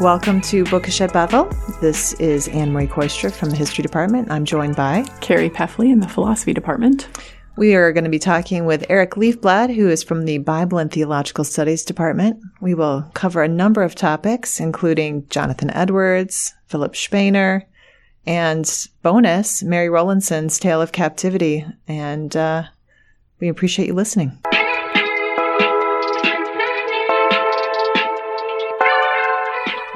Welcome to Bookish at Bethel. This is Anne Marie Kooistra from the History Department. I'm joined by Carrie Peffley in the Philosophy Department. We are going to be talking with Eric Leafblad, who is from the Bible and Theological Studies Department. We will cover a number of topics, including Jonathan Edwards, Philip Spener, and bonus, Mary Rowlandson's Tale of Captivity. And uh, we appreciate you listening.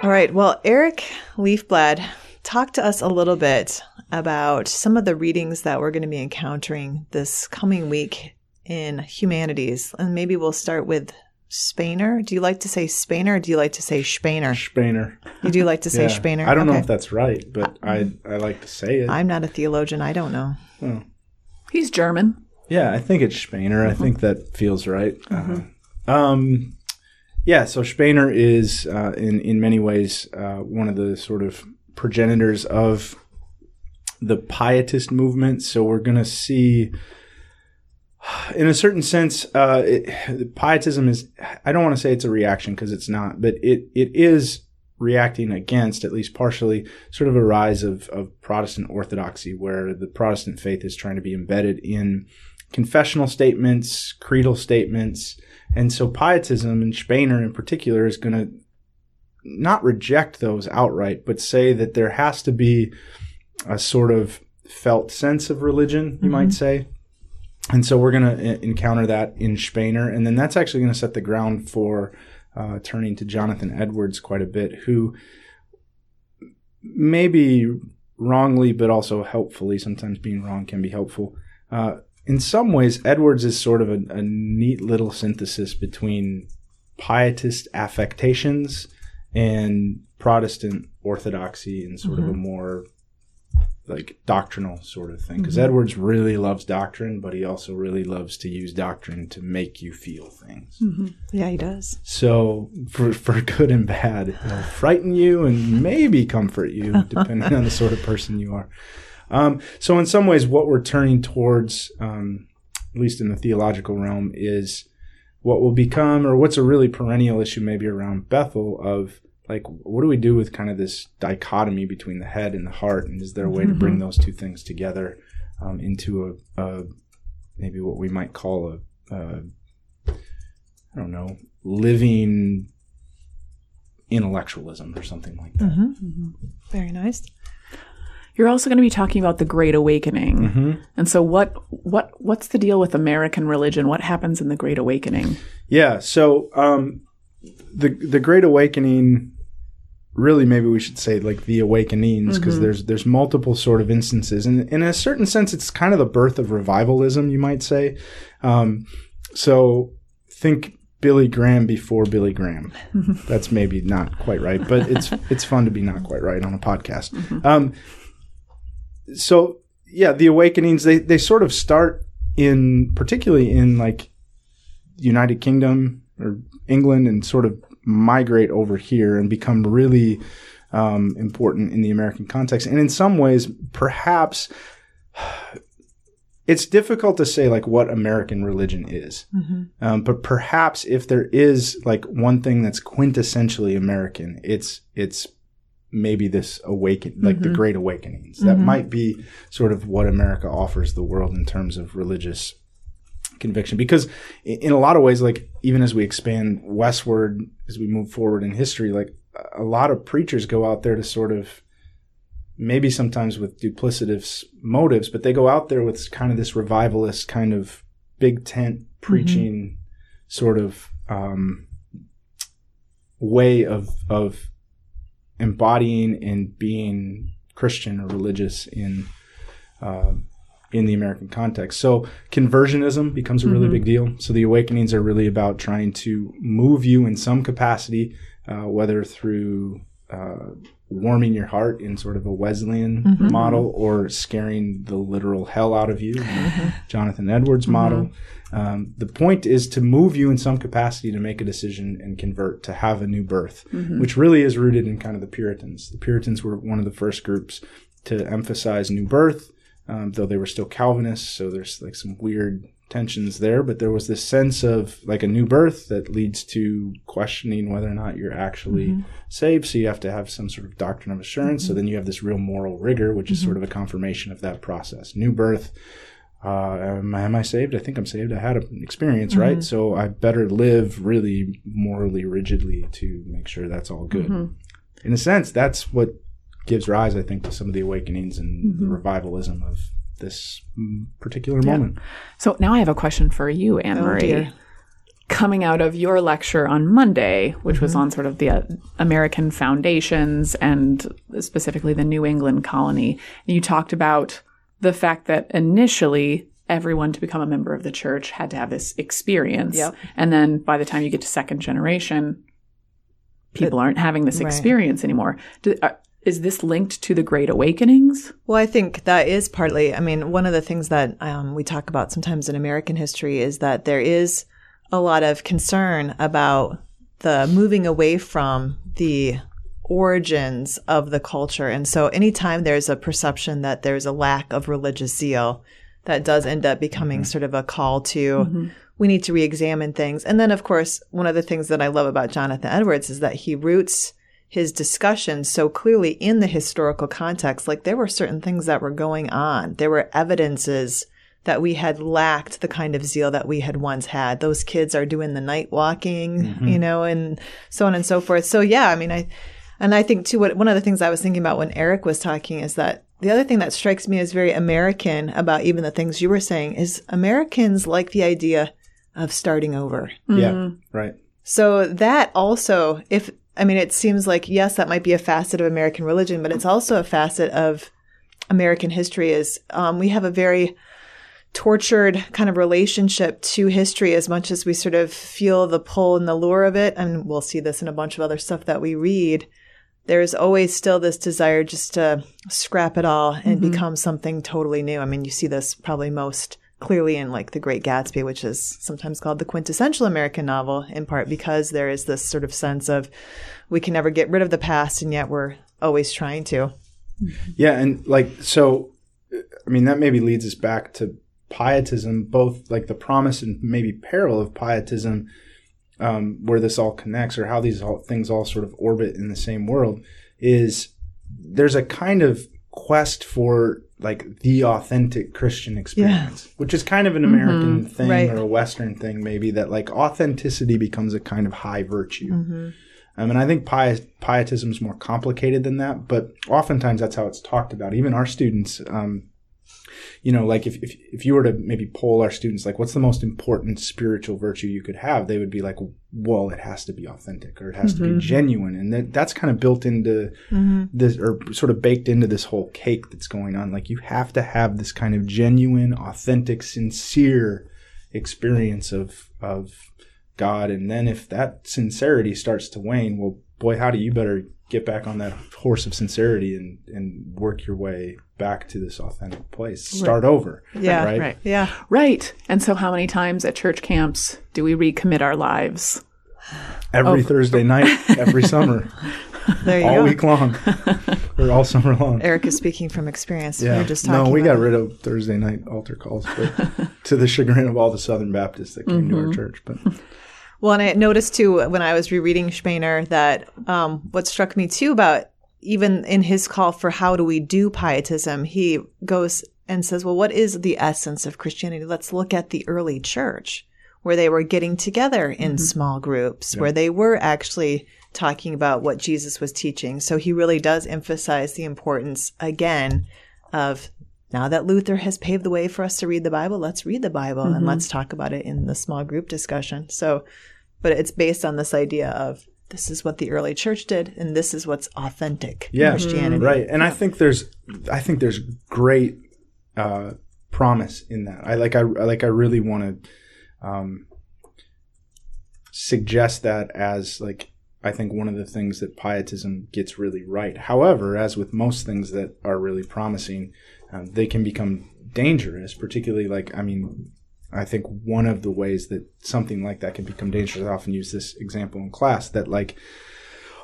All right. Well, Eric Leafblad, talk to us a little bit about some of the readings that we're going to be encountering this coming week in humanities. And maybe we'll start with Spainer. Do you like to say Spainer or do you like to say Spener? Spener. You do like to say Yeah. Spener? I don't know if that's right, but I I like to say it. I'm not a theologian. I don't know. He's German. yeah, I think it's Spener. I think that feels right. Uh, um, yeah, so Spener is uh, in in many ways uh, one of the sort of progenitors of the pietist movement. So we're going to see. In a certain sense, uh, it, pietism is, I don't want to say it's a reaction because it's not, but it, it is reacting against, at least partially, sort of a rise of, of Protestant orthodoxy, where the Protestant faith is trying to be embedded in confessional statements, creedal statements. And so pietism, and Spener in particular, is going to not reject those outright, but say that there has to be a sort of felt sense of religion, you might say. And so we're going to encounter that in Spener. And then that's actually going to set the ground for uh, turning to Jonathan Edwards quite a bit, who maybe wrongly, but also helpfully, sometimes being wrong can be helpful. Uh, in some ways, Edwards is sort of a, a neat little synthesis between pietist affectations and Protestant orthodoxy and sort of a mm-hmm. more like doctrinal sort of thing. Because mm-hmm. Edwards really loves doctrine, but he also really loves to use doctrine to make you feel things. Mm-hmm. Yeah, he does. So for for good and bad, it'll frighten you and maybe comfort you, depending on the sort of person you are. Um, so in some ways, what we're turning towards, um, at least in the theological realm, is what will become, or what's a really perennial issue, maybe around Bethel, of like what do we do with kind of this dichotomy between the head and the heart, and is there a way to bring those two things together um, into a, a maybe what we might call a, a I don't know, living intellectualism or something like that. Very nice. You're also going to be talking about the Great Awakening. Mm-hmm. And so what what what's the deal with American religion? What happens in the Great Awakening? Yeah. So um, the the Great Awakening, really, maybe we should say like the Awakenings, because there's there's multiple sort of instances, and in a certain sense, it's kind of the birth of revivalism, you might say. Um, so think Billy Graham before Billy Graham. That's maybe not quite right, but it's it's fun to be not quite right on a podcast. Um, so yeah, the awakenings they they sort of start in particularly in like United Kingdom or England and sort of migrate over here and become really um, important in the American context. And in some ways, perhaps it's difficult to say like what American religion is. Um, but perhaps if there is like one thing that's quintessentially American, it's it's maybe this awaken like the mm-hmm. Great Awakenings. That mm-hmm. might be sort of what America offers the world in terms of religious conviction. Because in a lot of ways like even as we expand westward as we move forward in history like a lot of preachers go out there to sort of maybe sometimes with duplicitous motives but they go out there with kind of this revivalist kind of big tent mm-hmm. preaching sort of um, way of of embodying and being Christian or religious in uh, in the American context. So conversionism becomes a really big deal. So the awakenings are really about trying to move you in some capacity, uh, whether through uh, warming your heart in sort of a Wesleyan model or scaring the literal hell out of you, Jonathan Edwards model. Um, the point is to move you in some capacity to make a decision and convert, to have a new birth, which really is rooted in kind of the Puritans. The Puritans were one of the first groups to emphasize new birth, um, though they were still Calvinists. So there's like some weird tensions there, but there was this sense of like a new birth that leads to questioning whether or not you're actually Mm-hmm. saved. So you have to have some sort of doctrine of assurance. So then you have this real moral rigor, which is Mm-hmm. sort of a confirmation of that process. New birth. Uh, am, I, am I saved? I think I'm saved. I had an experience, Mm-hmm. right? So I better live really morally rigidly to make sure that's all good. Mm-hmm. In a sense, that's what gives rise, I think, to some of the awakenings and Mm-hmm. the revivalism of this mm, particular moment. So now I have a question for you, Anne Oh, Marie. dear. Coming out of your lecture on Monday, which Mm-hmm. was on sort of the uh, American foundations and specifically the New England colony, you talked about the fact that initially everyone to become a member of the church had to have this experience. Yep. And then by the time you get to second generation, people aren't having this right. experience anymore. Do, uh, is this linked to the Great Awakenings? Well, I think that is partly. I mean, one of the things that um, we talk about sometimes in American history is that there is a lot of concern about the moving away from the origins of the culture. And so anytime there's a perception that there's a lack of religious zeal, that does end up becoming sort of a call to we need to re-examine things. And then of course, one of the things that I love about Jonathan Edwards is that he roots his discussion so clearly in the historical context. Like there were certain things that were going on. There were evidences that we had lacked the kind of zeal that we had once had. Those kids are doing the night walking, mm-hmm. you know, and so on and so forth. So yeah, I mean, I, and I think too, what, one of the things I was thinking about when Eric was talking is that the other thing that strikes me as very American about even the things you were saying is Americans like the idea of starting over. Yeah, mm-hmm. right. So that also, if, I mean, it seems like, yes, that might be a facet of American religion, but it's also a facet of American history is um, we have a very tortured kind of relationship to history as much as we sort of feel the pull and the lure of it. And we'll see this in a bunch of other stuff that we read. There's always still this desire just to scrap it all and become something totally new. I mean, you see this probably most clearly in like The Great Gatsby, which is sometimes called the quintessential American novel, in part because there is this sort of sense of we can never get rid of the past, and yet we're always trying to. Yeah, and like so, I mean that maybe leads us back to pietism, both like the promise and maybe peril of pietism, um, where this all connects, or how these all, things all sort of orbit in the same world. Is there's a kind of quest for like the authentic Christian experience, which is kind of an American thing Right. or a Western thing, maybe that like authenticity becomes a kind of high virtue. Um, and I think pi- pietism is more complicated than that, but oftentimes that's how it's talked about. Even our students, um, you know, like if, if, if you were to maybe poll our students, like what's the most important spiritual virtue you could have, they would be like, well, it has to be authentic or it has to be mm-hmm. genuine. And that, that's kind of built into mm-hmm. this or sort of baked into this whole cake that's going on. Like you have to have this kind of genuine, authentic, sincere experience of, of God. And then if that sincerity starts to wane, well, boy, how do you better get back on that horse of sincerity and, and work your way back to this authentic place. Start over. Yeah, Right. Right. Yeah. Right. And so, how many times at church camps do we recommit our lives? Every Thursday night, every summer, There you all go. week long, or all summer long. Eric is speaking from experience. We Yeah. were just talking no, we about got rid of Thursday night altar calls, but to the chagrin of all the Southern Baptists that came to our church. But Well, and I noticed too when I was rereading Spener that um, what struck me too about even in his call for how do we do pietism, he goes and says, well, what is the essence of Christianity? Let's look at the early church where they were getting together in mm-hmm. small groups, where they were actually talking about what Jesus was teaching. So he really does emphasize the importance again of now that Luther has paved the way for us to read the Bible, let's read the Bible and mm-hmm. let's talk about it in the small group discussion. So, but it's based on this idea of this is what the early church did and this is what's authentic yeah, Christianity. right. And I think there's, I think there's great uh, promise in that. I like, I I like, I really want to um, suggest that as like. I think one of the things that pietism gets really right. However, as with most things that are really promising, um, they can become dangerous, particularly like, I mean, I think one of the ways that something like that can become dangerous, I often use this example in class that like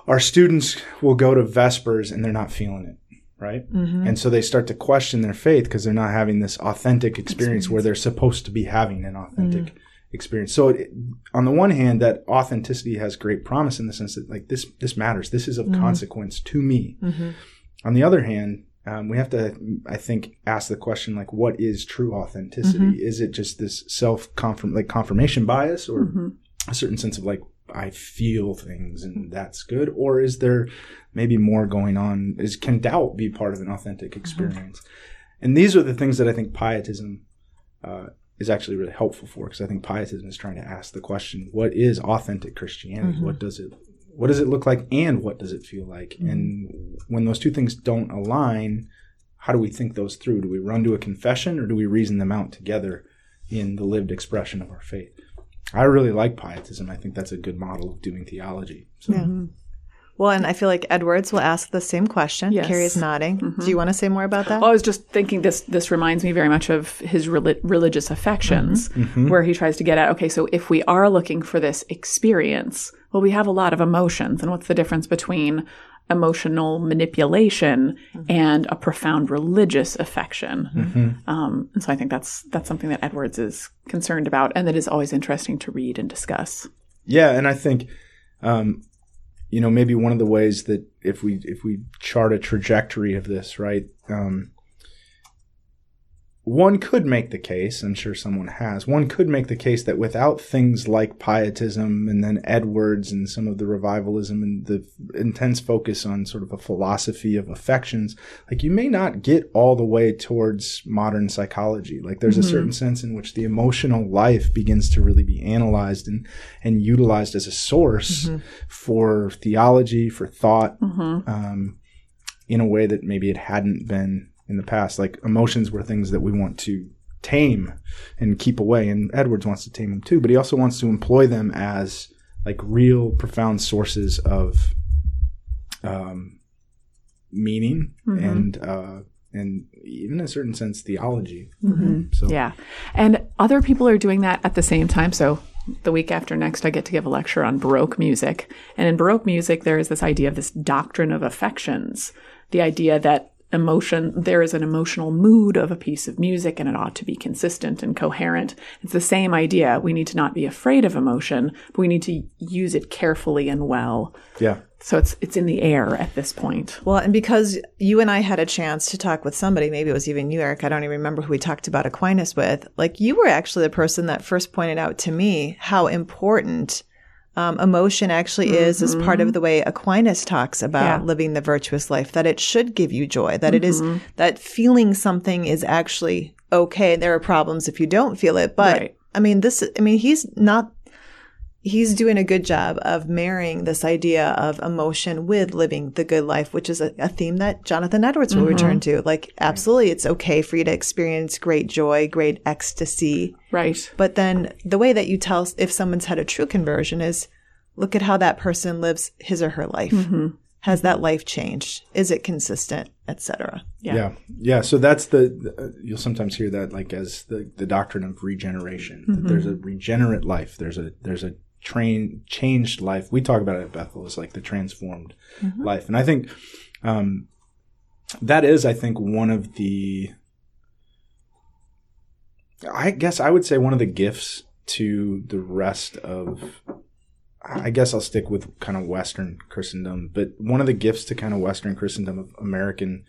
our students will go to Vespers and they're not feeling it, right? Mm-hmm. And so they start to question their faith because they're not having this authentic experience, where they're supposed to be having an authentic mm-hmm. experience. So, it, on the one hand, that authenticity has great promise in the sense that like this this matters. This is of mm-hmm. consequence to me. On the other hand, um, we have to, I think, ask the question like, what is true authenticity? Mm-hmm. Is it just this self confirm like confirmation bias, or mm-hmm. a certain sense of like I feel things and that's good, or is there maybe more going on? Is can doubt be part of an authentic mm-hmm. experience? And these are the things that I think pietism uh, is actually really helpful for, because I think pietism is trying to ask the question: What is authentic Christianity? What does it what does it look like and what does it feel like and when those two things don't align how do we think those through do we run to a confession or do we reason them out together in the lived expression of our faith i really like pietism i think that's a good model of doing theology so Yeah. Well, and I feel like Edwards will ask the same question. Yes. Carrie is nodding. Mm-hmm. Do you want to say more about that? Well, I was just thinking this this reminds me very much of his reli- religious affections, mm-hmm. Mm-hmm. where he tries to get at okay, so if we are looking for this experience, well, we have a lot of emotions, and what's the difference between emotional manipulation and a profound religious affection? Um, and so I think that's that's something that Edwards is concerned about, and that is always interesting to read and discuss. Yeah, and I think, um, you know, maybe one of the ways that if we if we chart a trajectory of this, right, um, one could make the case. I'm sure someone has. One could make the case that without things like pietism and then Edwards and some of the revivalism and the intense focus on sort of a philosophy of affections, like you may not get all the way towards modern psychology. Like there's a mm-hmm. certain sense in which the emotional life begins to really be analyzed and and utilized as a source mm-hmm. for theology, for thought, mm-hmm. um, in a way that maybe it hadn't been in the past. Like emotions were things that we want to tame and keep away, and Edwards wants to tame them too, but he also wants to employ them as like real profound sources of um, meaning and uh, and even in a certain sense theology. So Yeah. And other people are doing that at the same time. So the week after next, I get to give a lecture on Baroque music. And in Baroque music, there is this idea of this doctrine of affections the idea that emotion, there is an emotional mood of a piece of music and it ought to be consistent and coherent. It's the same idea. We need to not be afraid of emotion, but we need to use it carefully and well. yeah, So it's, it's in the air at this point. Well, and because you and I had a chance to talk with somebody, maybe it was even you, Eric, I don't even remember who we talked about Aquinas with. Like, you were actually the person that first pointed out to me how important um, emotion actually is as part of the way Aquinas talks about Yeah. living the virtuous life, that it should give you joy, that it is, that feeling something is actually okay. There are problems if you don't feel it. But Right. I mean, this, I mean, he's not he's doing a good job of marrying this idea of emotion with living the good life, which is a, a theme that Jonathan Edwards will return mm-hmm. to. Like, absolutely, it's okay for you to experience great joy, great ecstasy. Right. But then the way that you tell if someone's had a true conversion is look at how that person lives his or her life. Mm-hmm. Has that life changed? Is it consistent, etc.? Yeah. yeah, yeah. So that's the, the you'll sometimes hear that like as the, the doctrine of regeneration. That mm-hmm. there's a regenerate life. There's a there's a train changed life. We talk about it at Bethel as like the transformed life, and I think um, that is I think one of the I guess I would say one of the gifts to the rest of I guess I'll stick with kind of Western Christendom, but one of the gifts to kind of Western Christendom of American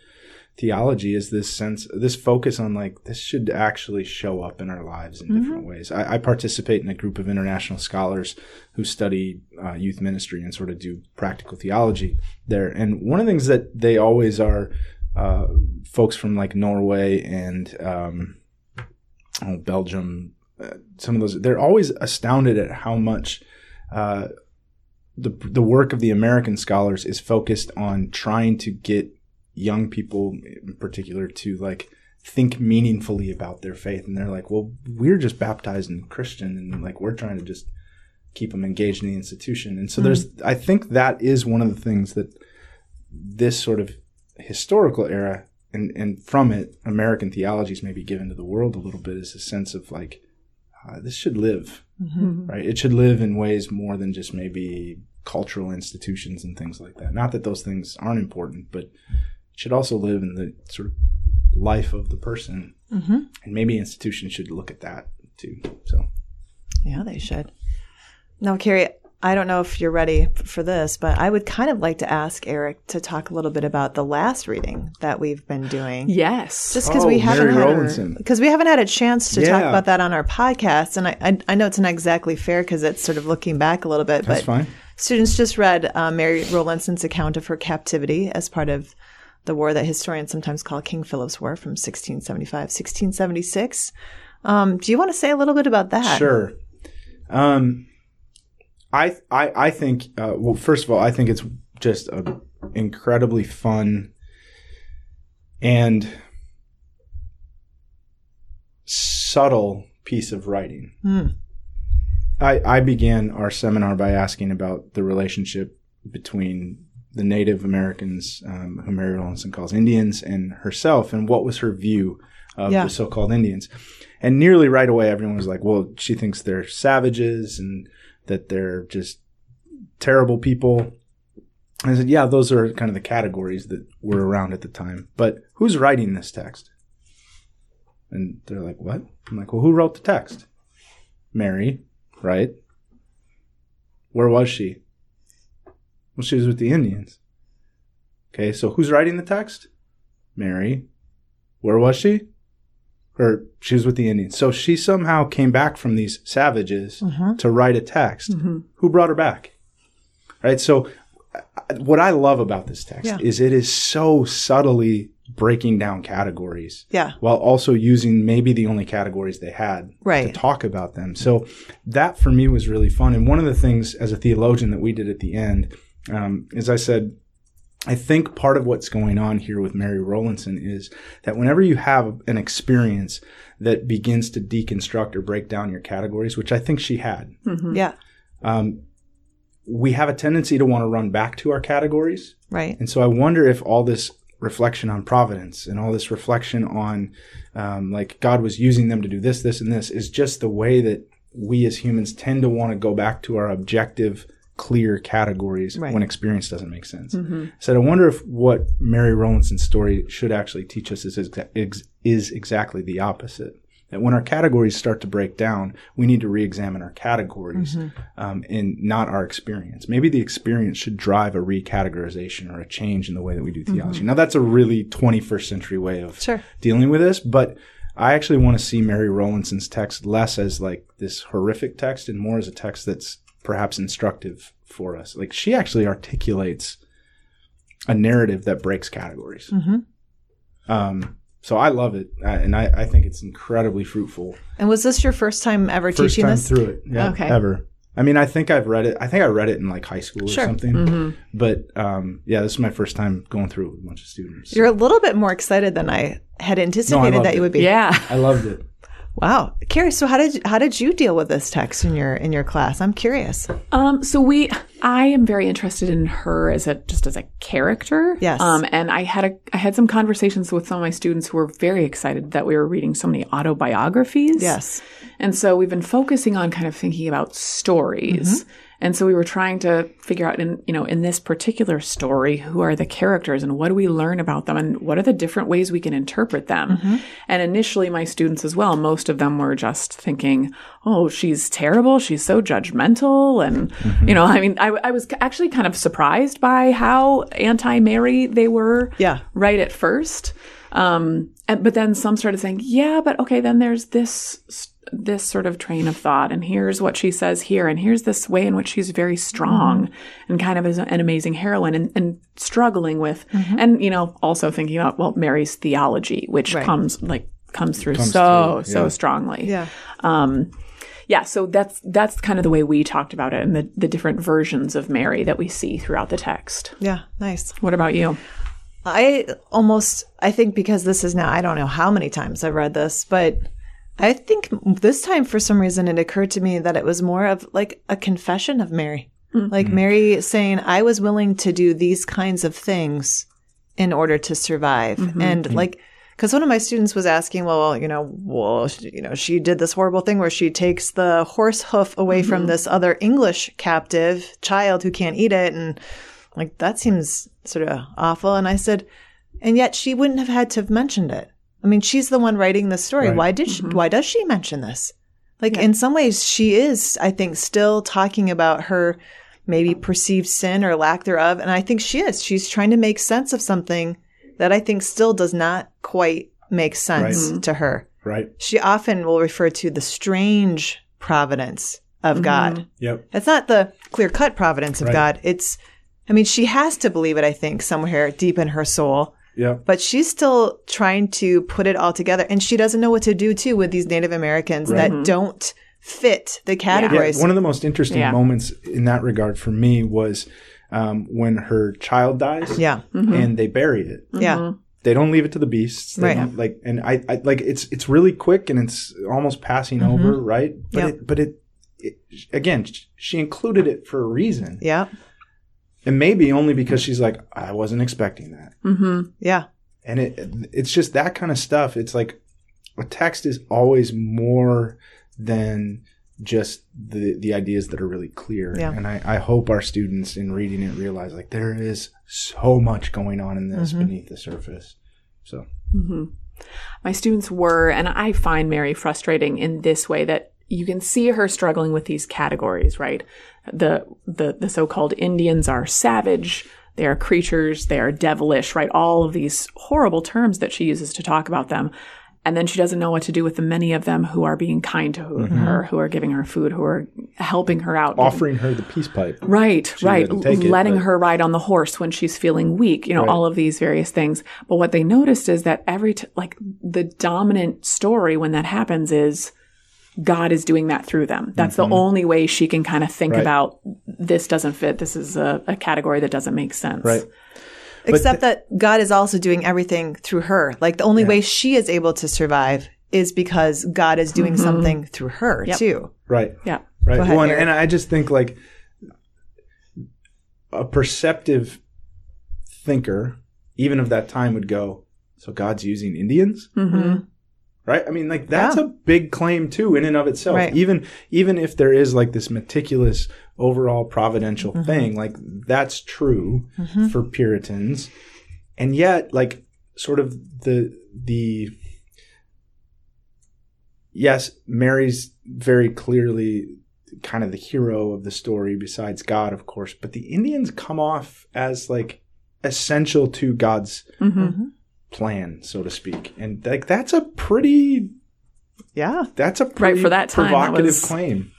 theology is this sense, this focus on like, this should actually show up in our lives in different ways. I, I participate in a group of international scholars who study uh, youth ministry and sort of do practical theology there. And one of the things that they always are, uh, folks from like Norway and, um, oh, Belgium, uh, some of those, they're always astounded at how much, uh, the the work of the American scholars is focused on trying to get young people, in particular, to like think meaningfully about their faith. And they're like, "Well, we're just baptized in Christian, and like we're trying to just keep them engaged in the institution." And so there's, I think that is one of the things that this sort of historical era and and from it, American theology is maybe given to the world a little bit is a sense of like uh, this should live, right? It should live in ways more than just maybe cultural institutions and things like that. Not that those things aren't important, but should also live in the sort of life of the person. Mm-hmm. And maybe institutions should look at that too. So, Yeah, they should. Now, Carrie, I don't know if you're ready for this, but I would kind of like to ask Eric to talk a little bit about the last reading that we've been doing. Yes. Just because Oh, we haven't had because we haven't had a chance to talk about that on our podcast, and I I, I know it's not exactly fair because it's sort of looking back a little bit, that's but fine. students just read uh, Mary Rowlandson's account of her captivity as part of the war that historians sometimes call King Philip's War from 1675 1676. Um, do you want to say a little bit about that? Sure. Um, I I I think uh, well, first of all, I think it's just an incredibly fun and subtle piece of writing. Hmm. I I began our seminar by asking about the relationship between the Native Americans, um, who Mary Rowlandson calls Indians, and herself, and what was her view of Yeah. the so-called Indians. And nearly right away, everyone was like, "Well, she thinks they're savages and that they're just terrible people." I said, "Yeah, those are kind of the categories that were around at the time. But who's writing this text?" And they're like, "What?" I'm like, "Well, who wrote the text?" Mary, right? Where was she? Well, she was with the Indians. Okay, so who's writing the text? Mary. Where was she? Or she was with the Indians. So she somehow came back from these savages Mhm. to write a text. Mm-hmm. Who brought her back? Right? So uh, what I love about this text Yeah. is it is so subtly breaking down categories Yeah. while also using maybe the only categories they had to talk about them. So that for me was really fun. And one of the things as a theologian that we did at the end um, is I said, I think part of what's going on here with Mary Rowlandson is that whenever you have an experience that begins to deconstruct or break down your categories, which I think she had, Mm-hmm. Yeah. um, we have a tendency to want to run back to our categories. Right. And so I wonder if all this reflection on providence and all this reflection on um, like God was using them to do this, this, and this is just the way that we as humans tend to want to go back to our objective, clear categories Right. when experience doesn't make sense. Mm-hmm. So I wonder if what Mary Rowlandson's story should actually teach us is, exa- is exactly the opposite. That when our categories start to break down, we need to re-examine our categories um, and not our experience. Maybe the experience should drive a recategorization or a change in the way that we do theology. Now, that's a really 21st century way of Sure. dealing with this, but I actually want to see Mary Rowlandson's text less as like this horrific text and more as a text that's perhaps instructive for us. Like she actually articulates a narrative that breaks categories. Mm-hmm. Um, so I love it, uh, and I, I think it's incredibly fruitful. And was this your first time ever First teaching time this? through it, yeah, Okay. ever. I mean, I think I've read it. I think I read it in like high school Sure. or something. Mm-hmm. But um, yeah, this is my first time going through it with a bunch of students. You're a little bit more excited than I had anticipated loved that you would be. Yeah. I loved it. Wow, Carrie. So how did how did you deal with this text in your in your class? I'm curious. Um, so we, I am very interested in her as a just as a character. Yes. Um, and I had a, I had some conversations with some of my students who were very excited that we were reading so many autobiographies. Yes. And so we've been focusing on kind of thinking about stories. And so we were trying to figure out in, you know, in this particular story, who are the characters and what do we learn about them and what are the different ways we can interpret them? And initially my students as well, most of them were just thinking, oh, she's terrible. She's so judgmental. And, you know, I mean, I, I was actually kind of surprised by how anti-Mary they were Yeah. right at first. Um, and, but then some started saying, yeah, but okay, then there's this, this sort of train of thought. And here's what she says here. And here's this way in which she's very strong and kind of is an amazing heroine and, and struggling with, and, you know, also thinking about, well, Mary's theology, which Right. comes like, comes through Comes so, through, so strongly. Yeah. Um, yeah, so that's that's kind of the way we talked about it and the, the different versions of Mary that we see throughout the text. Yeah. Nice. What about you? I almost, I think because this is now, I don't know how many times I've read this, but I think this time for some reason it occurred to me that it was more of like a confession of Mary. Mm. Like mm. Mary saying, I was willing to do these kinds of things in order to survive. Mm-hmm. And mm. like, because one of my students was asking, well, you know, well, she- you know, she did this horrible thing where she takes the horse hoof away mm-hmm. from this other English captive child who can't eat it, and like that seems sort of awful. And I said, And yet she wouldn't have had to have mentioned it. I mean, she's the one writing the story. Right. Why did she, mm-hmm. why does she mention this? Like in some ways she is, I think, still talking about her maybe perceived sin or lack thereof. And I think she is. She's trying to make sense of something that I think still does not quite make sense to her. Right. She often will refer to the strange providence of mm-hmm. God. Yep. It's not the clear cut providence of Right. God. It's, I mean, she has to believe it, I think, somewhere deep in her soul, Yep. but she's still trying to put it all together. And she doesn't know what to do, too, with these Native Americans that mm-hmm. don't fit the Yeah, categories. one of the most interesting Yeah. moments in that regard for me was um, when her child dies. Yeah. Mm-hmm. and they bury it. Yeah. Mm-hmm. They don't leave it to the beasts. They Right. like, and I, I like it's it's really quick and it's almost passing over, right? But Yep. it, but it, it again, she included it for a reason, Yeah. And maybe only because she's like, I wasn't expecting that, Mm-hmm. Yeah. and it it's just that kind of stuff. It's like a text is always more than just the the ideas that are really clear. Yeah. And I, I hope our students in reading it realize like there is so much going on in this beneath the surface. So Hmm. My students were, and I find Mary frustrating in this way that you can see her struggling with these categories, right? The the the so-called Indians are savage, they are creatures, they are devilish, right? All of these horrible terms that she uses to talk about them. And then she doesn't know what to do with the many of them who are being kind to who- her, who are giving her food, who are helping her out, offering her the peace pipe. Right, right. didn't it, Letting her ride on the horse when she's feeling weak, you know, Right. all of these various things. But what they noticed is that every, t- like, the dominant story when that happens is God is doing that through them. That's the only way she can kind of think Mm-hmm. Right. about this doesn't fit. This is a, a category that doesn't make sense. Right. Except that God is also doing everything through her. Like the only way she is able to survive is because God is doing something through her, too. Right. Yeah. Right. Go ahead, Well, and, Eric. and I just think like a perceptive thinker, even of that time, would go, "So God's using Indians." Mm-hmm. Right. I mean, like that's Yeah. a big claim too, in and of itself. Right. Even even if there is like this meticulous overall providential Mm-hmm. thing, like that's true for Puritans, and yet like sort of the the yes, Mary's very clearly kind of the hero of the story besides God, of course, but the Indians come off as like essential to God's Mm-hmm. Plan, so to speak. And like that's a pretty Yeah. that's a pretty for that time, that provocative was- claim.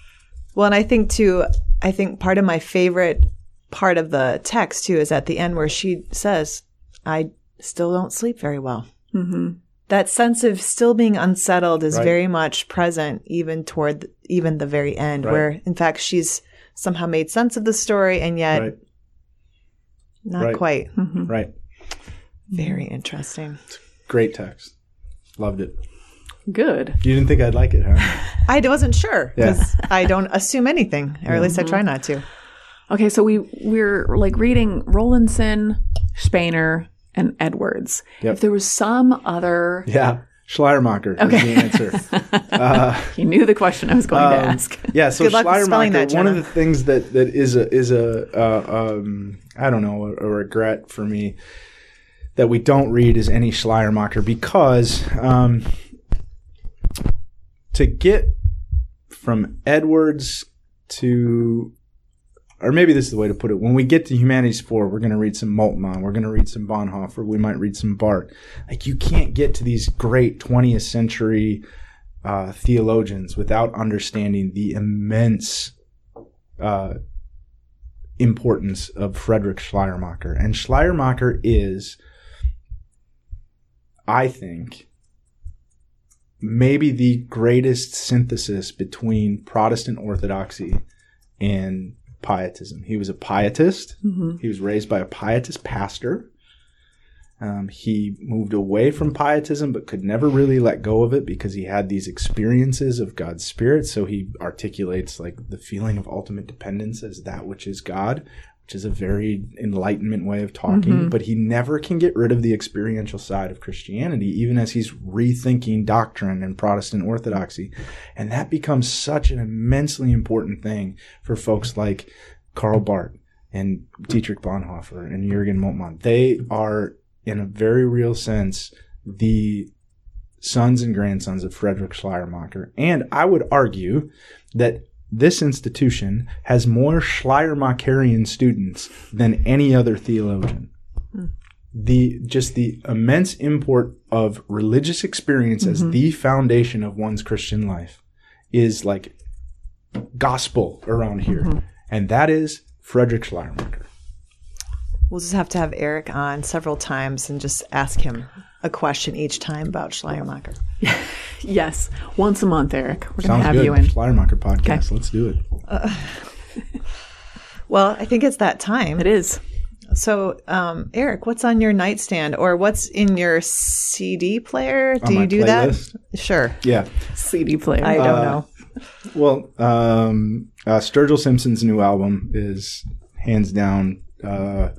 Well, and I think too, I think part of my favorite part of the text too is at the end where she says, I still don't sleep very well. Mm-hmm. That sense of still being unsettled is Right. very much present even toward th- even the very end, Right. where in fact she's somehow made sense of the story and yet Right. not Right. quite. Right. Very interesting. Great text. Loved it. Good. You didn't think I'd like it, huh? I wasn't sure Yeah. because I don't assume anything, or at least I try not to. Okay, so we we're like reading Rollinson, Spainer, and Edwards. Yep. If there was some other, yeah. Schleiermacher is the answer. He knew the question I was going to Um, ask. Yeah, so Good luck Schleiermacher, that, one of the things that, that is a is a uh, um, I don't know a, a regret for me that we don't read is any Schleiermacher because um, to get from Edwards to or maybe this is the way to put it. When we get to Humanities 4, we're going to read some Moltmann, we're going to read some Bonhoeffer, we might read some Barth. Like, you can't get to these great 20th century uh, theologians without understanding the immense uh, importance of Friedrich Schleiermacher. And Schleiermacher is, I think, maybe the greatest synthesis between Protestant orthodoxy and pietism. He was a pietist. He was raised by a pietist pastor. Um, he moved away from pietism, but could never really let go of it because he had these experiences of God's Spirit. So he articulates like the feeling of ultimate dependence as that which is God, which is a very enlightenment way of talking. Mm-hmm. But he never can get rid of the experiential side of Christianity, even as he's rethinking doctrine and Protestant orthodoxy. And that becomes such an immensely important thing for folks like Karl Barth and Dietrich Bonhoeffer and Jürgen Moltmann. They are in a very real sense, the sons and grandsons of Frederick Schleiermacher. And I would argue that this institution has more Schleiermacherian students than any other theologian. The just the immense import of religious experience as mm-hmm. the foundation of one's Christian life is like gospel around here. Mm-hmm. And that is Frederick Schleiermacher. We'll just have to have Eric on several times and just ask him a question each time about Schleiermacher. Yes, once a month, Eric. We're going to have good. you in. Schleiermacher podcast. Let's do it. Well, I think it's that time. It is. So, um, Eric, what's on your nightstand or what's in your CD player? Do On you do playlist? that? Sure. Yeah. CD player. I don't Uh, know. Well, um, uh, Sturgill Simpson's new album is hands down. Uh,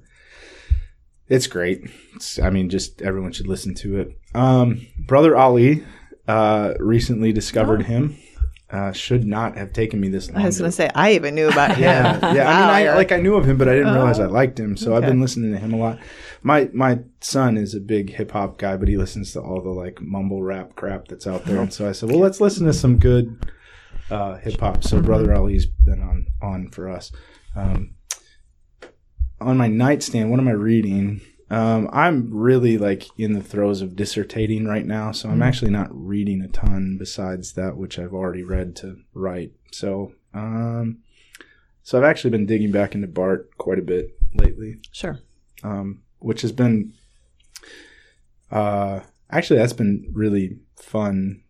it's great. It's, I mean, just everyone should listen to it. Um, Brother Ali uh, recently discovered him. Uh, should not have taken me this long. I was going to say, I even knew about him. yeah, yeah. I mean, I like I knew of him, but I didn't realize I Oh, liked him. So I've been listening to him a lot. My my son is a big hip hop guy, but he listens to all the like mumble rap crap that's out there. And so I said, well, let's listen to some good uh, hip hop. So Brother Ali's been on on for us. Um, on my nightstand, what am I reading? Um, I'm really like in the throes of dissertating right now, so I'm actually not reading a ton besides that which I've already read to write. So, um, so I've actually been digging back into Barth quite a bit lately, Sure. um, which has been, uh, actually that's been really fun.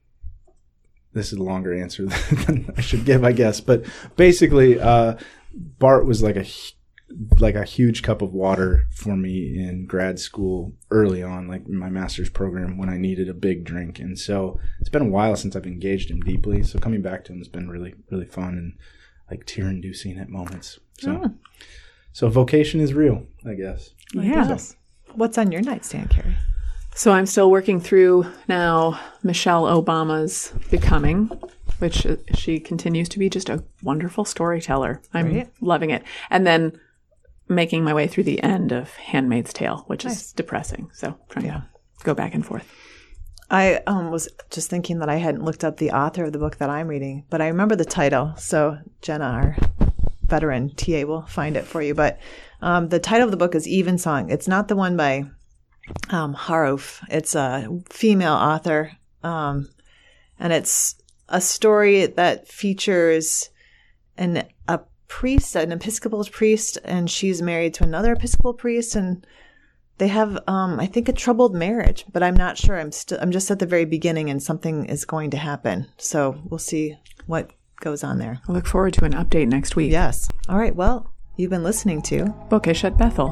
This is a longer answer than I should give, I guess, but basically, uh, Barth was like a like a huge cup of water for me in grad school early on, like my master's program when I needed a big drink. And so it's been a while since I've engaged him deeply. So coming back to him has been really, really fun and like tear inducing at moments. So, so vocation is real, I guess. Yeah. Yes. What's on your nightstand, Carrie? So I'm still working through now Michelle Obama's Becoming, which uh, she continues to be just a wonderful storyteller. I'm Right. loving it. And then making my way through the end of Handmaid's Tale, which Nice. is depressing. So trying to go back and forth. I um, was just thinking that I hadn't looked up the author of the book that I'm reading, but I remember the title. So Jenna, our veteran TA, will find it for you. But um, the title of the book is Evensong. It's not the one by um, Haruf. It's a female author, um, and it's a story that features an priest, an Episcopal priest, and she's married to another Episcopal priest, and they have um i think a troubled marriage but i'm not sure. I'm still i'm just at the very beginning and something is going to happen. So we'll see what goes on there. I look forward to an update next week. yes. All right. Well you've been listening to Bookish at Bethel.